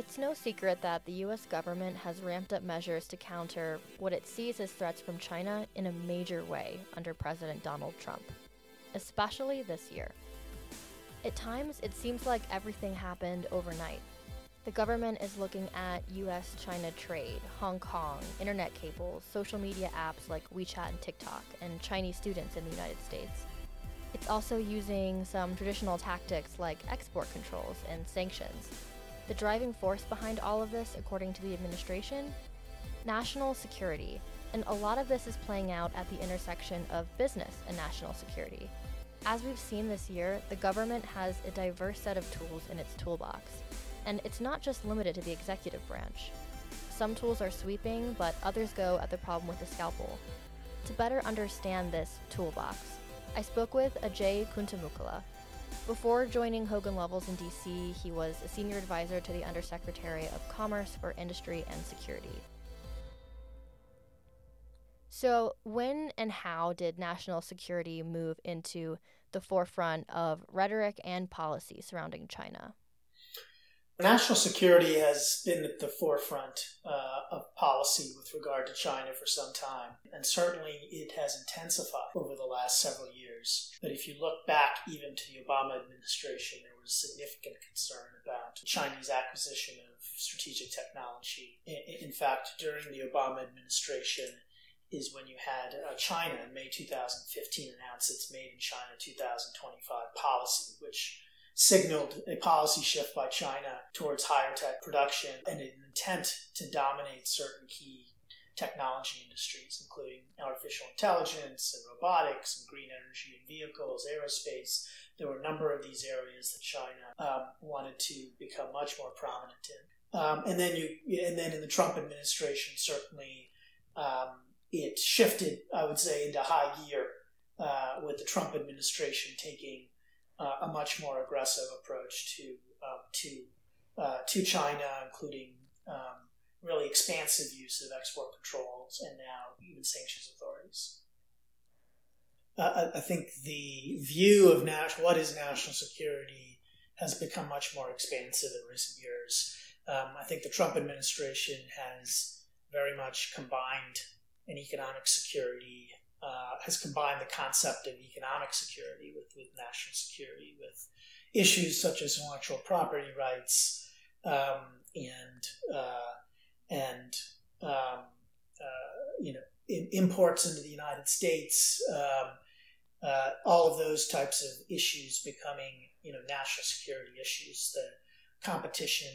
It's no secret that the US government has ramped up measures to counter what it sees as threats from China in a major way under President Donald Trump, especially this year. At times, it seems like everything happened overnight. The government is looking at US China trade, Hong Kong, internet cables, social media apps like WeChat and TikTok, and Chinese students in the United States. It's also using some traditional tactics like export controls and sanctions. The driving force behind all of this, according to the administration, national security. And a lot of this is playing out at the intersection of business and national security. As we've seen this year, the government has a diverse set of tools in its toolbox. And it's not just limited to the executive branch. Some tools are sweeping, but others go at the problem with the scalpel. To better understand this toolbox, I spoke with Ajay Kuntamukkala. Before joining Hogan Lovells in DC, he was a senior advisor to the Undersecretary of Commerce for Industry and Security. So, when and how did national security move into the forefront of rhetoric and policy surrounding China? National security has been at the forefront uh, of policy with regard to China for some time, and certainly it has intensified over the last several years. But if you look back even to the Obama administration, there was significant concern about Chinese acquisition of strategic technology. In, fact, during the Obama administration, is when you had uh, China in May 2015 announce its Made in China 2025 policy, which signaled a policy shift by China towards higher tech production and an intent to dominate certain key technology industries, including artificial intelligence and robotics and green energy and vehicles, aerospace. There were a number of these areas that China um, wanted to become much more prominent in. Um, and then you, and then in the Trump administration, certainly um, it shifted, I would say, into high gear uh, with the Trump administration taking uh, a much more aggressive approach to um, to uh, to China, including um, really expansive use of export controls and now even sanctions authorities. Uh, I think the view of what is national security has become much more expansive in recent years. Um, I think the Trump administration has very much combined an economic security uh, has combined the concept of economic security with, with national security, with issues such as intellectual property rights um, and uh, and um, uh, you know in, imports into the United States. Um, uh, all of those types of issues becoming you know national security issues. The competition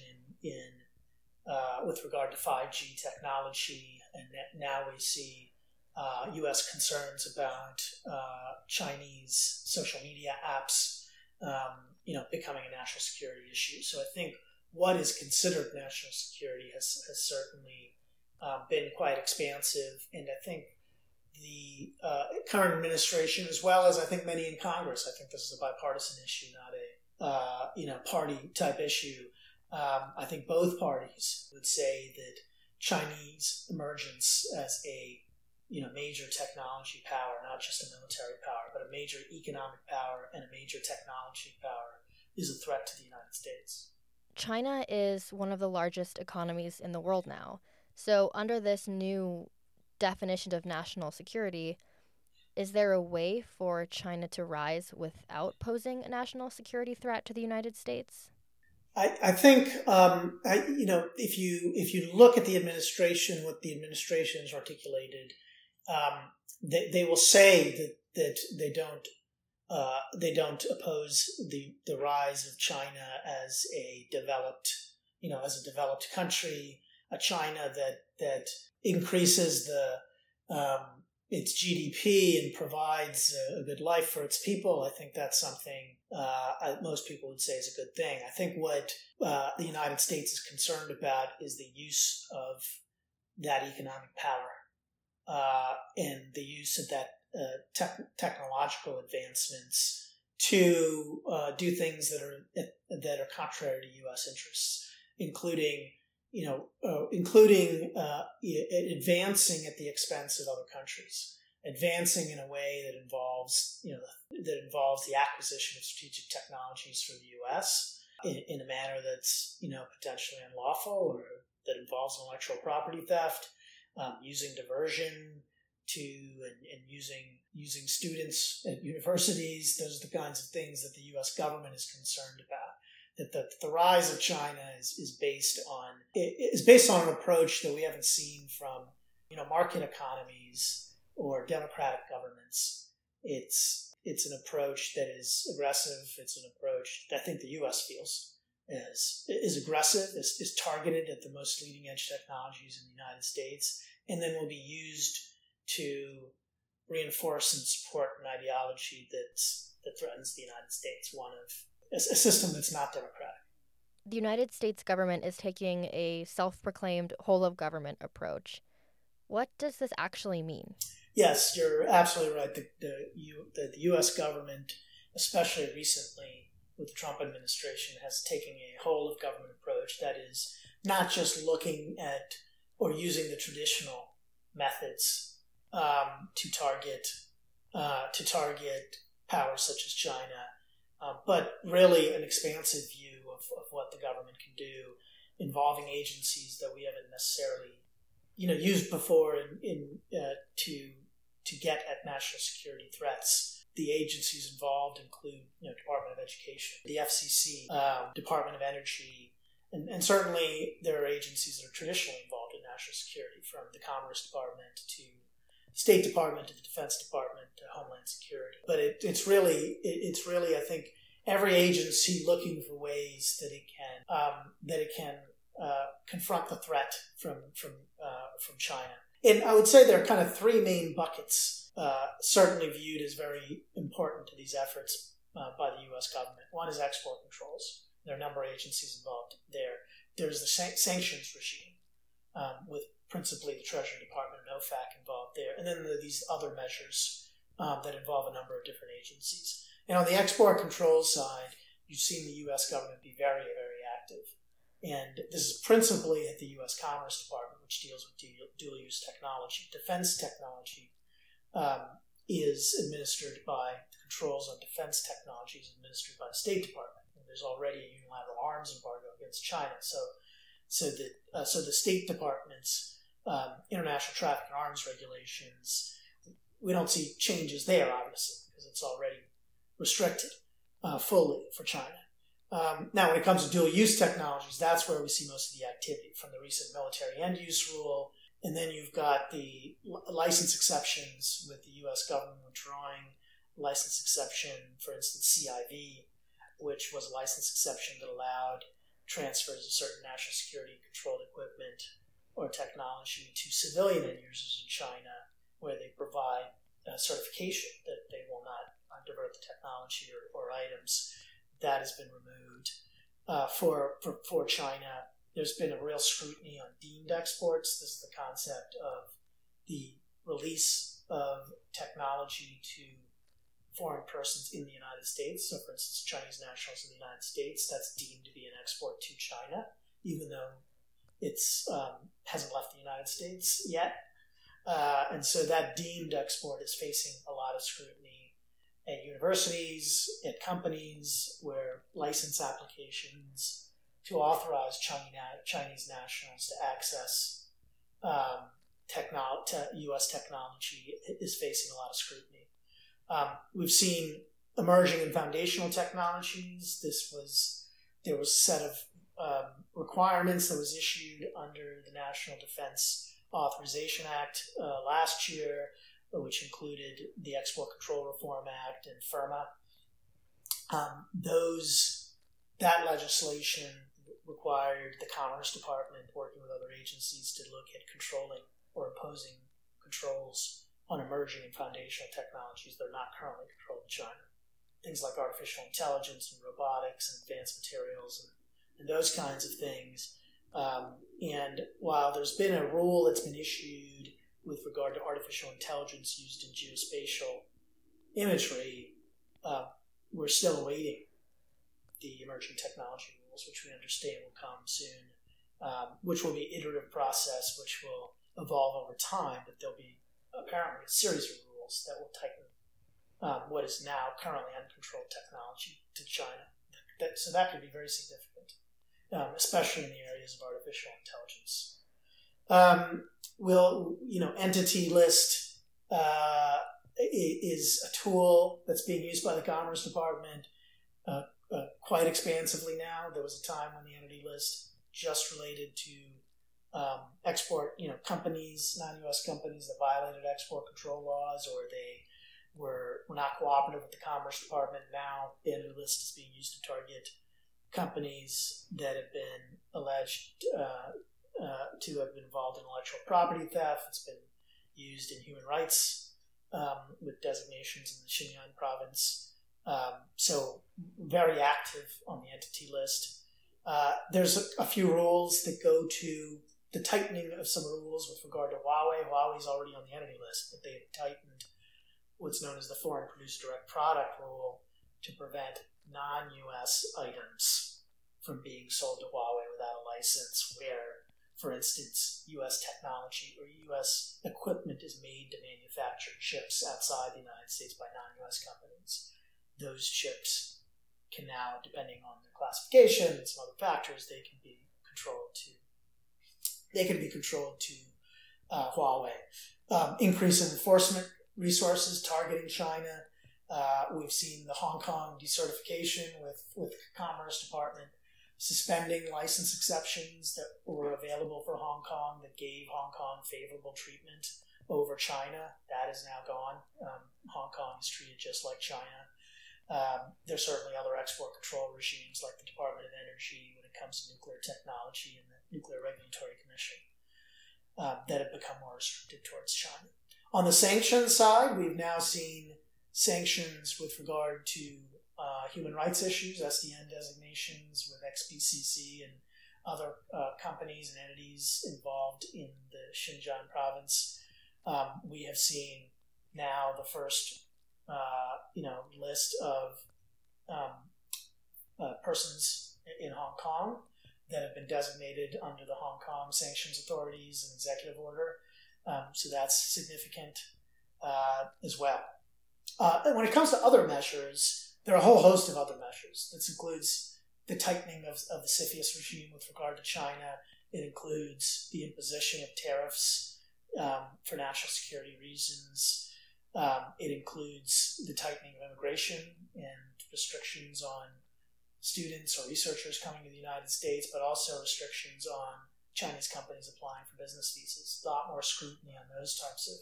in in uh, with regard to 5G technology, and now we see uh, U.S. concerns about uh, Chinese social media apps, um, you know, becoming a national security issue. So I think what is considered national security has, has certainly uh, been quite expansive, and I think the uh, current administration, as well as I think many in Congress, I think this is a bipartisan issue, not a uh, you know party type issue. Um, I think both parties would say that Chinese emergence as a you know major technology power, not just a military power, but a major economic power and a major technology power is a threat to the United States. China is one of the largest economies in the world now. So, under this new definition of national security, is there a way for China to rise without posing a national security threat to the United States? I, I think um, I, you know if you if you look at the administration, what the administration has articulated um, they, they will say that, that they don't uh, they don't oppose the, the rise of China as a developed you know as a developed country, a China that that increases the um, its GDP and provides a, good life for its people. I think that's something uh, most people would say is a good thing. I think what uh, the United States is concerned about is the use of that economic power uh, and the use of that uh, te- technological advancements to uh, do things that are that are contrary to U.S. interests, including you know uh, including uh, advancing at the expense of other countries, advancing in a way that involves you know that involves the acquisition of strategic technologies for the U.S. in, in a manner that's you know potentially unlawful or that involves intellectual property theft, um, using diversion to and, and, using using students at universities. Those are the kinds of things that the U.S. government is concerned about. That the, the rise of China is, is based on is based on an approach that we haven't seen from you know market economies or democratic governments. It's it's an approach that is aggressive. It's an approach that I think the U.S. feels is is aggressive, is, is targeted at the most leading edge technologies in the United States, and then will be used to reinforce and support an ideology that's, that threatens the United States, one of a, a system that's not democratic. The United States government is taking a self proclaimed whole of government approach. What does this actually mean? Yes, you're absolutely right. The, the, U, the, the U.S. government, especially recently with the Trump administration, has taken a whole of government approach that is not just looking at or using the traditional methods um, to target uh, to target powers such as China, uh, but really an expansive view of, of what the government can do, involving agencies that we haven't necessarily you know used before in, in uh, to to get at national security threats. The agencies involved include you know Department of Education, the FCC, um, Department of Energy, and, and certainly there are agencies that are traditionally involved in national security, from the Commerce Department to State Department to the Defense Department to Homeland Security. But it, it's really it, it's really I think every agency looking for ways that it can um, that it can uh, confront the threat from from uh, from China. And I would say there are kind of three main buckets, uh, certainly viewed as very important to these efforts uh, by the U.S. government. One is export controls. There are a number of agencies involved there. There's the san- sanctions regime um, with principally the Treasury Department and OFAC involved there, and then there these other measures um, that involve a number of different agencies. And on the export control side, you've seen the U.S. government be very, very active. And this is principally at the U.S. Commerce Department, which deals with dual use technology. Defense technology um, is administered by the controls on defense technologies administered by the State Department. And there's already a unilateral arms embargo against China. So, so the uh, so the State Department's um, international traffic and arms regulations, we don't see changes there, obviously, because it's already restricted uh, fully for China. Um, now, when it comes to dual use technologies, that's where we see most of the activity from the recent military end use rule. And then you've got the license exceptions with the US government withdrawing license exception, for instance, CIV, which was a license exception that allowed transfers of certain national security controlled equipment or technology to civilian end users in China, where they provide uh, certification that they will not divert the technology or, or, items. That has been removed. Uh, for, for, for China, there's been a real scrutiny on deemed exports. This is the concept of the release of technology to foreign persons in the United States. So, for instance, Chinese nationals in the United States, that's deemed to be an export to China, even though it's um, hasn't left the United States yet, uh, and so that deemed export is facing a lot of scrutiny at universities, at companies, where license applications to authorize Chinese nationals to access um, U.S. technology is facing a lot of scrutiny. Um, we've seen emerging and foundational technologies. This was there was a set of um, requirements that was issued under the National Defense Authorization Act uh, last year, which included the Export Control Reform Act and FIRRMA. Um, those that legislation required the Commerce Department working with other agencies to look at controlling or imposing controls on emerging and foundational technologies that are not currently controlled in China. Things like artificial intelligence and robotics and advanced materials and and those kinds of things. Um, and while there's been a rule that's been issued with regard to artificial intelligence used in geospatial imagery, uh, we're still awaiting the emerging technology rules, which we understand will come soon, um, which will be iterative process, which will evolve over time, but there'll be apparently a series of rules that will tighten um, what is now currently uncontrolled technology to China That, so that could be very significant, um, especially in the areas of artificial intelligence. Um, will you know entity list uh, is a tool that's being used by the Commerce Department uh, uh, quite expansively now. There was a time when the entity list just related to um, export, you know, companies, non-U.S. companies that violated export control laws or they were, not cooperative with the Commerce Department. Now the list is being used to target companies that have been alleged uh, uh, to have been involved in intellectual property theft. It's been used in human rights um, with designations in the Xinjiang province. Um, so very active on the entity list. Uh, there's a, a, few rules that go to the tightening of some rules with regard to Huawei. Huawei's already on the entity list, but they've tightened what's known as the foreign produced direct product rule to prevent non-U.S. items from being sold to Huawei without a license where for instance, U.S. technology or U.S. equipment is made to manufacture chips outside the United States by non-U.S. companies. Those chips can now, depending on their classification and some other factors, they can be controlled to they can be controlled to uh, Huawei. Um, increase in enforcement resources targeting China. Uh, we've seen the Hong Kong decertification with with the Commerce Department suspending license exceptions that were available for Hong Kong that gave Hong Kong favorable treatment over China. That is now gone. Um, Hong Kong is treated just like China. Um, there's certainly other export control regimes like the Department of Energy when it comes to nuclear technology and Nuclear Regulatory Commission um, that have become more restrictive towards China. On the sanctions side, we've now seen sanctions with regard to uh, human rights issues, SDN designations with XPCC and other uh, companies and entities involved in the Xinjiang province. Um, we have seen now the first, uh, you know, list of um, uh, persons in Hong Kong that have been designated under the Hong Kong sanctions authorities and executive order. Um, so that's significant uh, as well. Uh, when it comes to other measures, there are a whole host of other measures. This includes the tightening of, of the CFIUS regime with regard to China. It includes the imposition of tariffs um, for national security reasons. Um, it includes the tightening of immigration and restrictions on students or researchers coming to the United States, but also restrictions on Chinese companies applying for business visas. A lot more scrutiny on those types of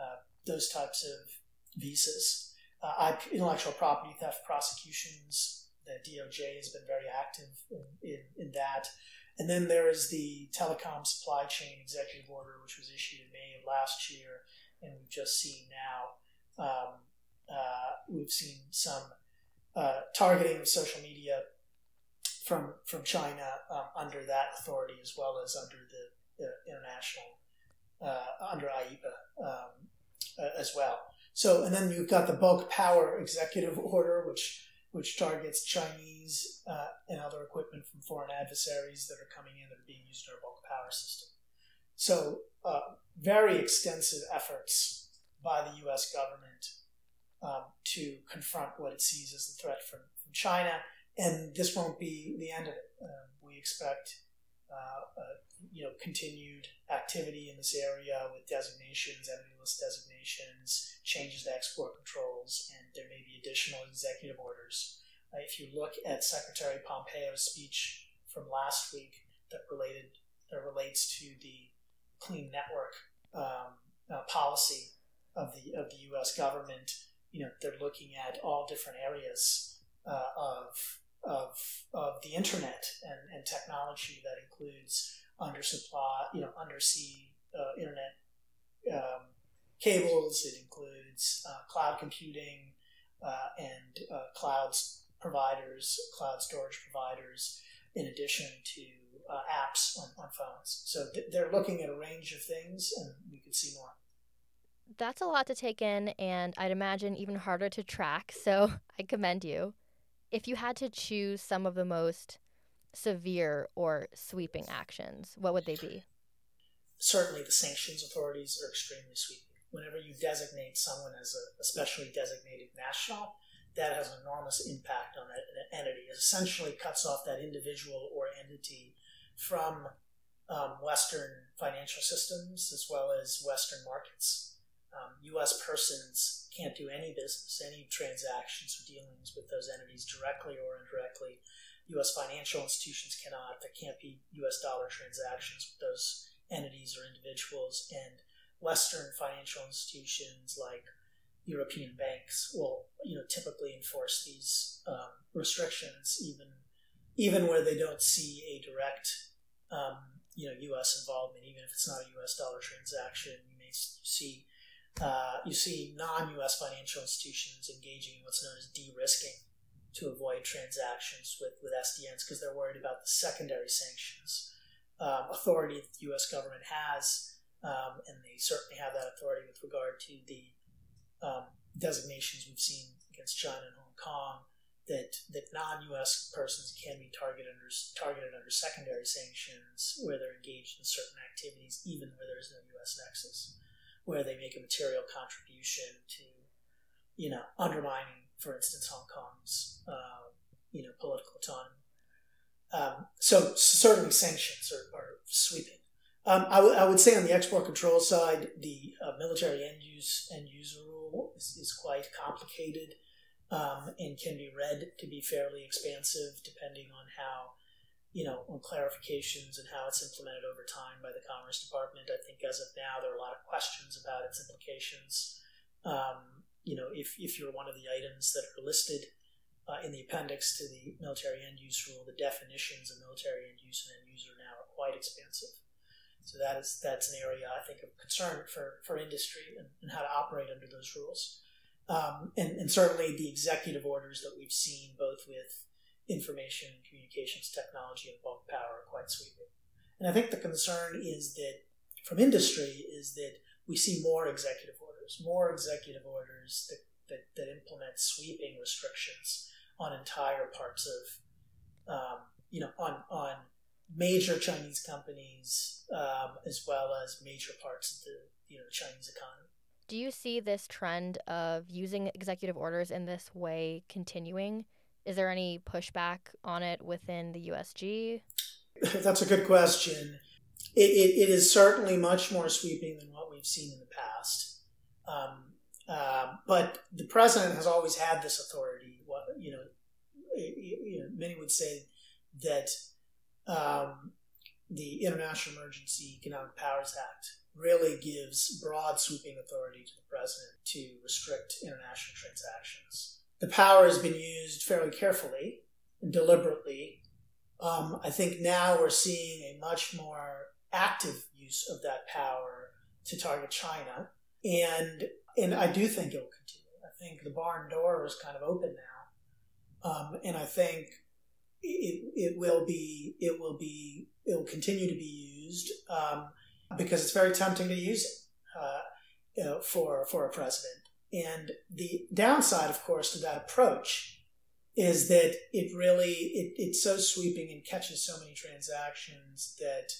uh, those types of visas uh, intellectual property theft prosecutions. The DOJ has been very active in, in, in, that. And then there is the telecom supply chain executive order, which was issued in May of last year, and we've just seen now um, uh, we've seen some uh, targeting of social media from from China um, under that authority, as well as under the, the international uh, under IEEPA um, as well. So, and then you've got the bulk power executive order, which which targets Chinese uh, and other equipment from foreign adversaries that are coming in that are being used in our bulk power system. So, uh, very extensive efforts by the U.S. government um, to confront what it sees as the threat from, from China, and this won't be the end of it. Um, we expect uh, uh, you know continued activity in this area with designations, entity list designations, changes to export controls, and there may be additional executive orders. Uh, if you look at Secretary Pompeo's speech from last week that related that relates to the clean network um, uh, policy of the of the U.S. government, you know they're looking at all different areas uh, of of of the internet and, and technology that includes undersupply, you know, undersea uh, internet um, cables. It includes uh, cloud computing uh, and uh, clouds providers, cloud storage providers, in addition to uh, apps on, on, phones. So th- they're looking at a range of things, and we could see more. That's a lot to take in, and I'd imagine even harder to track. So I commend you. If you had to choose some of the most severe or sweeping actions, what would they be? Certainly, the sanctions authorities are extremely sweeping. Whenever you designate someone as a, especially designated national, that has an enormous impact on that entity. It essentially cuts off that individual or entity from um, Western financial systems as well as Western markets. Um, U.S. persons can't do any business, any transactions or dealings with those entities directly or indirectly. U.S. financial institutions cannot. There can't be U.S. dollar transactions with those entities or individuals. And Western financial institutions like European banks will, you know, typically enforce these um, restrictions, even even where they don't see a direct, um, you know, U.S. involvement. Even if it's not a U.S. dollar transaction, you may see uh, you see non-U.S. financial institutions engaging in what's known as de-risking to avoid transactions with, with SDNs because they're worried about the secondary sanctions um, authority that the U.S. government has, um, and they certainly have that authority with regard to the um, designations we've seen against China and Hong Kong that that non-U.S. persons can be targeted under targeted under secondary sanctions where they're engaged in certain activities, even where there is no U.S. nexus, where they make a material contribution to, you know, undermining, for instance, Hong Kong's, uh, you know, political autonomy. Um, so certainly sanctions are, are sweeping. Um, I, w- I would say on the export control side, the uh, military end use end user rule is, is quite complicated um, and can be read to be fairly expansive, depending on how you know on clarifications and how it's implemented over time by the Commerce Department. I think as of now, there are a lot of questions about its implications. Um, you know, if if you're one of the items that are listed uh, in the appendix to the military end use rule, the definitions of military end use and end user now are quite expansive. So that is that's an area I think of concern for, for industry and, and how to operate under those rules. Um, and, and, certainly the executive orders that we've seen both with information and communications technology and bulk power are quite sweeping. And I think the concern is that from industry is that we see more executive orders, more executive orders that, that, that implement sweeping restrictions on entire parts of, um, you know, on, on major Chinese companies um, as well as major parts of the you know Chinese economy. Do you see this trend of using executive orders in this way continuing? Is there any pushback on it within the USG? That's a good question. It, it, it is certainly much more sweeping than what we've seen in the past. Um, uh, but the president has always had this authority. You know, you know, many would say that um, the International Emergency Economic Powers Act really gives broad sweeping authority to the president to restrict international transactions. The power has been used fairly carefully and deliberately. Um, I think now we're seeing a much more active use of that power to target China, and and I do think it will continue. I think the barn door is kind of open now, um, and I think it, it will be it will be it will continue to be used um, because it's very tempting to use it uh, you know, for for a president. And the downside, of course, to that approach is that it really it, it's so sweeping and catches so many transactions that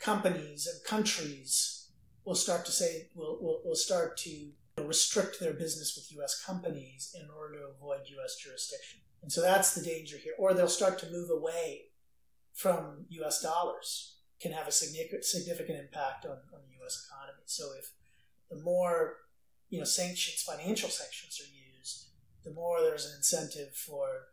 companies and countries will start to say will will, will start to restrict their business with U.S. companies in order to avoid U.S. jurisdiction. And so that's the danger here. Or they'll start to move away from US dollars, can have a significant, significant impact on, on the US economy. So if the more you know sanctions, financial sanctions are used, the more there's an incentive for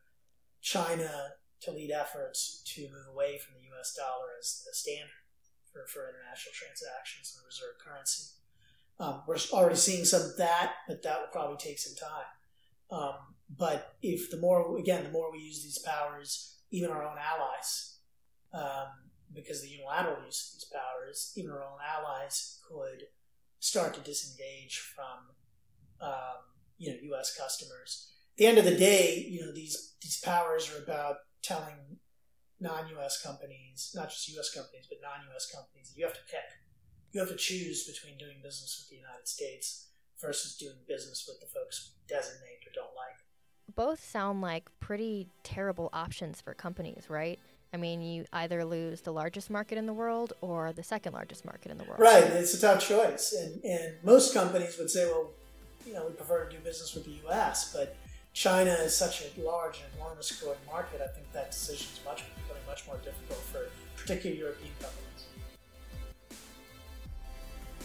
China to lead efforts to move away from the US dollar as the standard for, for international transactions and reserve currency. Um, we're already seeing some of that, but that will probably take some time. Um, but if the more, again, the more we use these powers, even our own allies, um, because the unilateral use of these powers, even our own allies could start to disengage from, um, you know, U.S. customers. At the end of the day, you know, these these powers are about telling non-U.S. companies, not just U.S. companies, but non-U.S. companies, you have to pick. You have to choose between doing business with the United States versus doing business with the folks designate or don't like. Both sound like pretty terrible options for companies, right? I mean, you either lose the largest market in the world or the second largest market in the world. Right. It's a tough choice. And, and most companies would say, well, you know, we prefer to do business with the U.S., but China is such a large and enormous growing market, I think that decision is much becoming much more difficult for particularly European companies.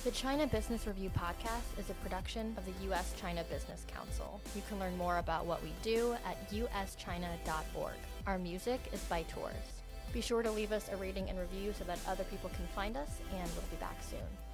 The China Business Review podcast is a production of the U.S. China Business Council. You can learn more about what we do at uschina.org. Our music is by Tours. Be sure to leave us a rating and review so that other people can find us, and we'll be back soon.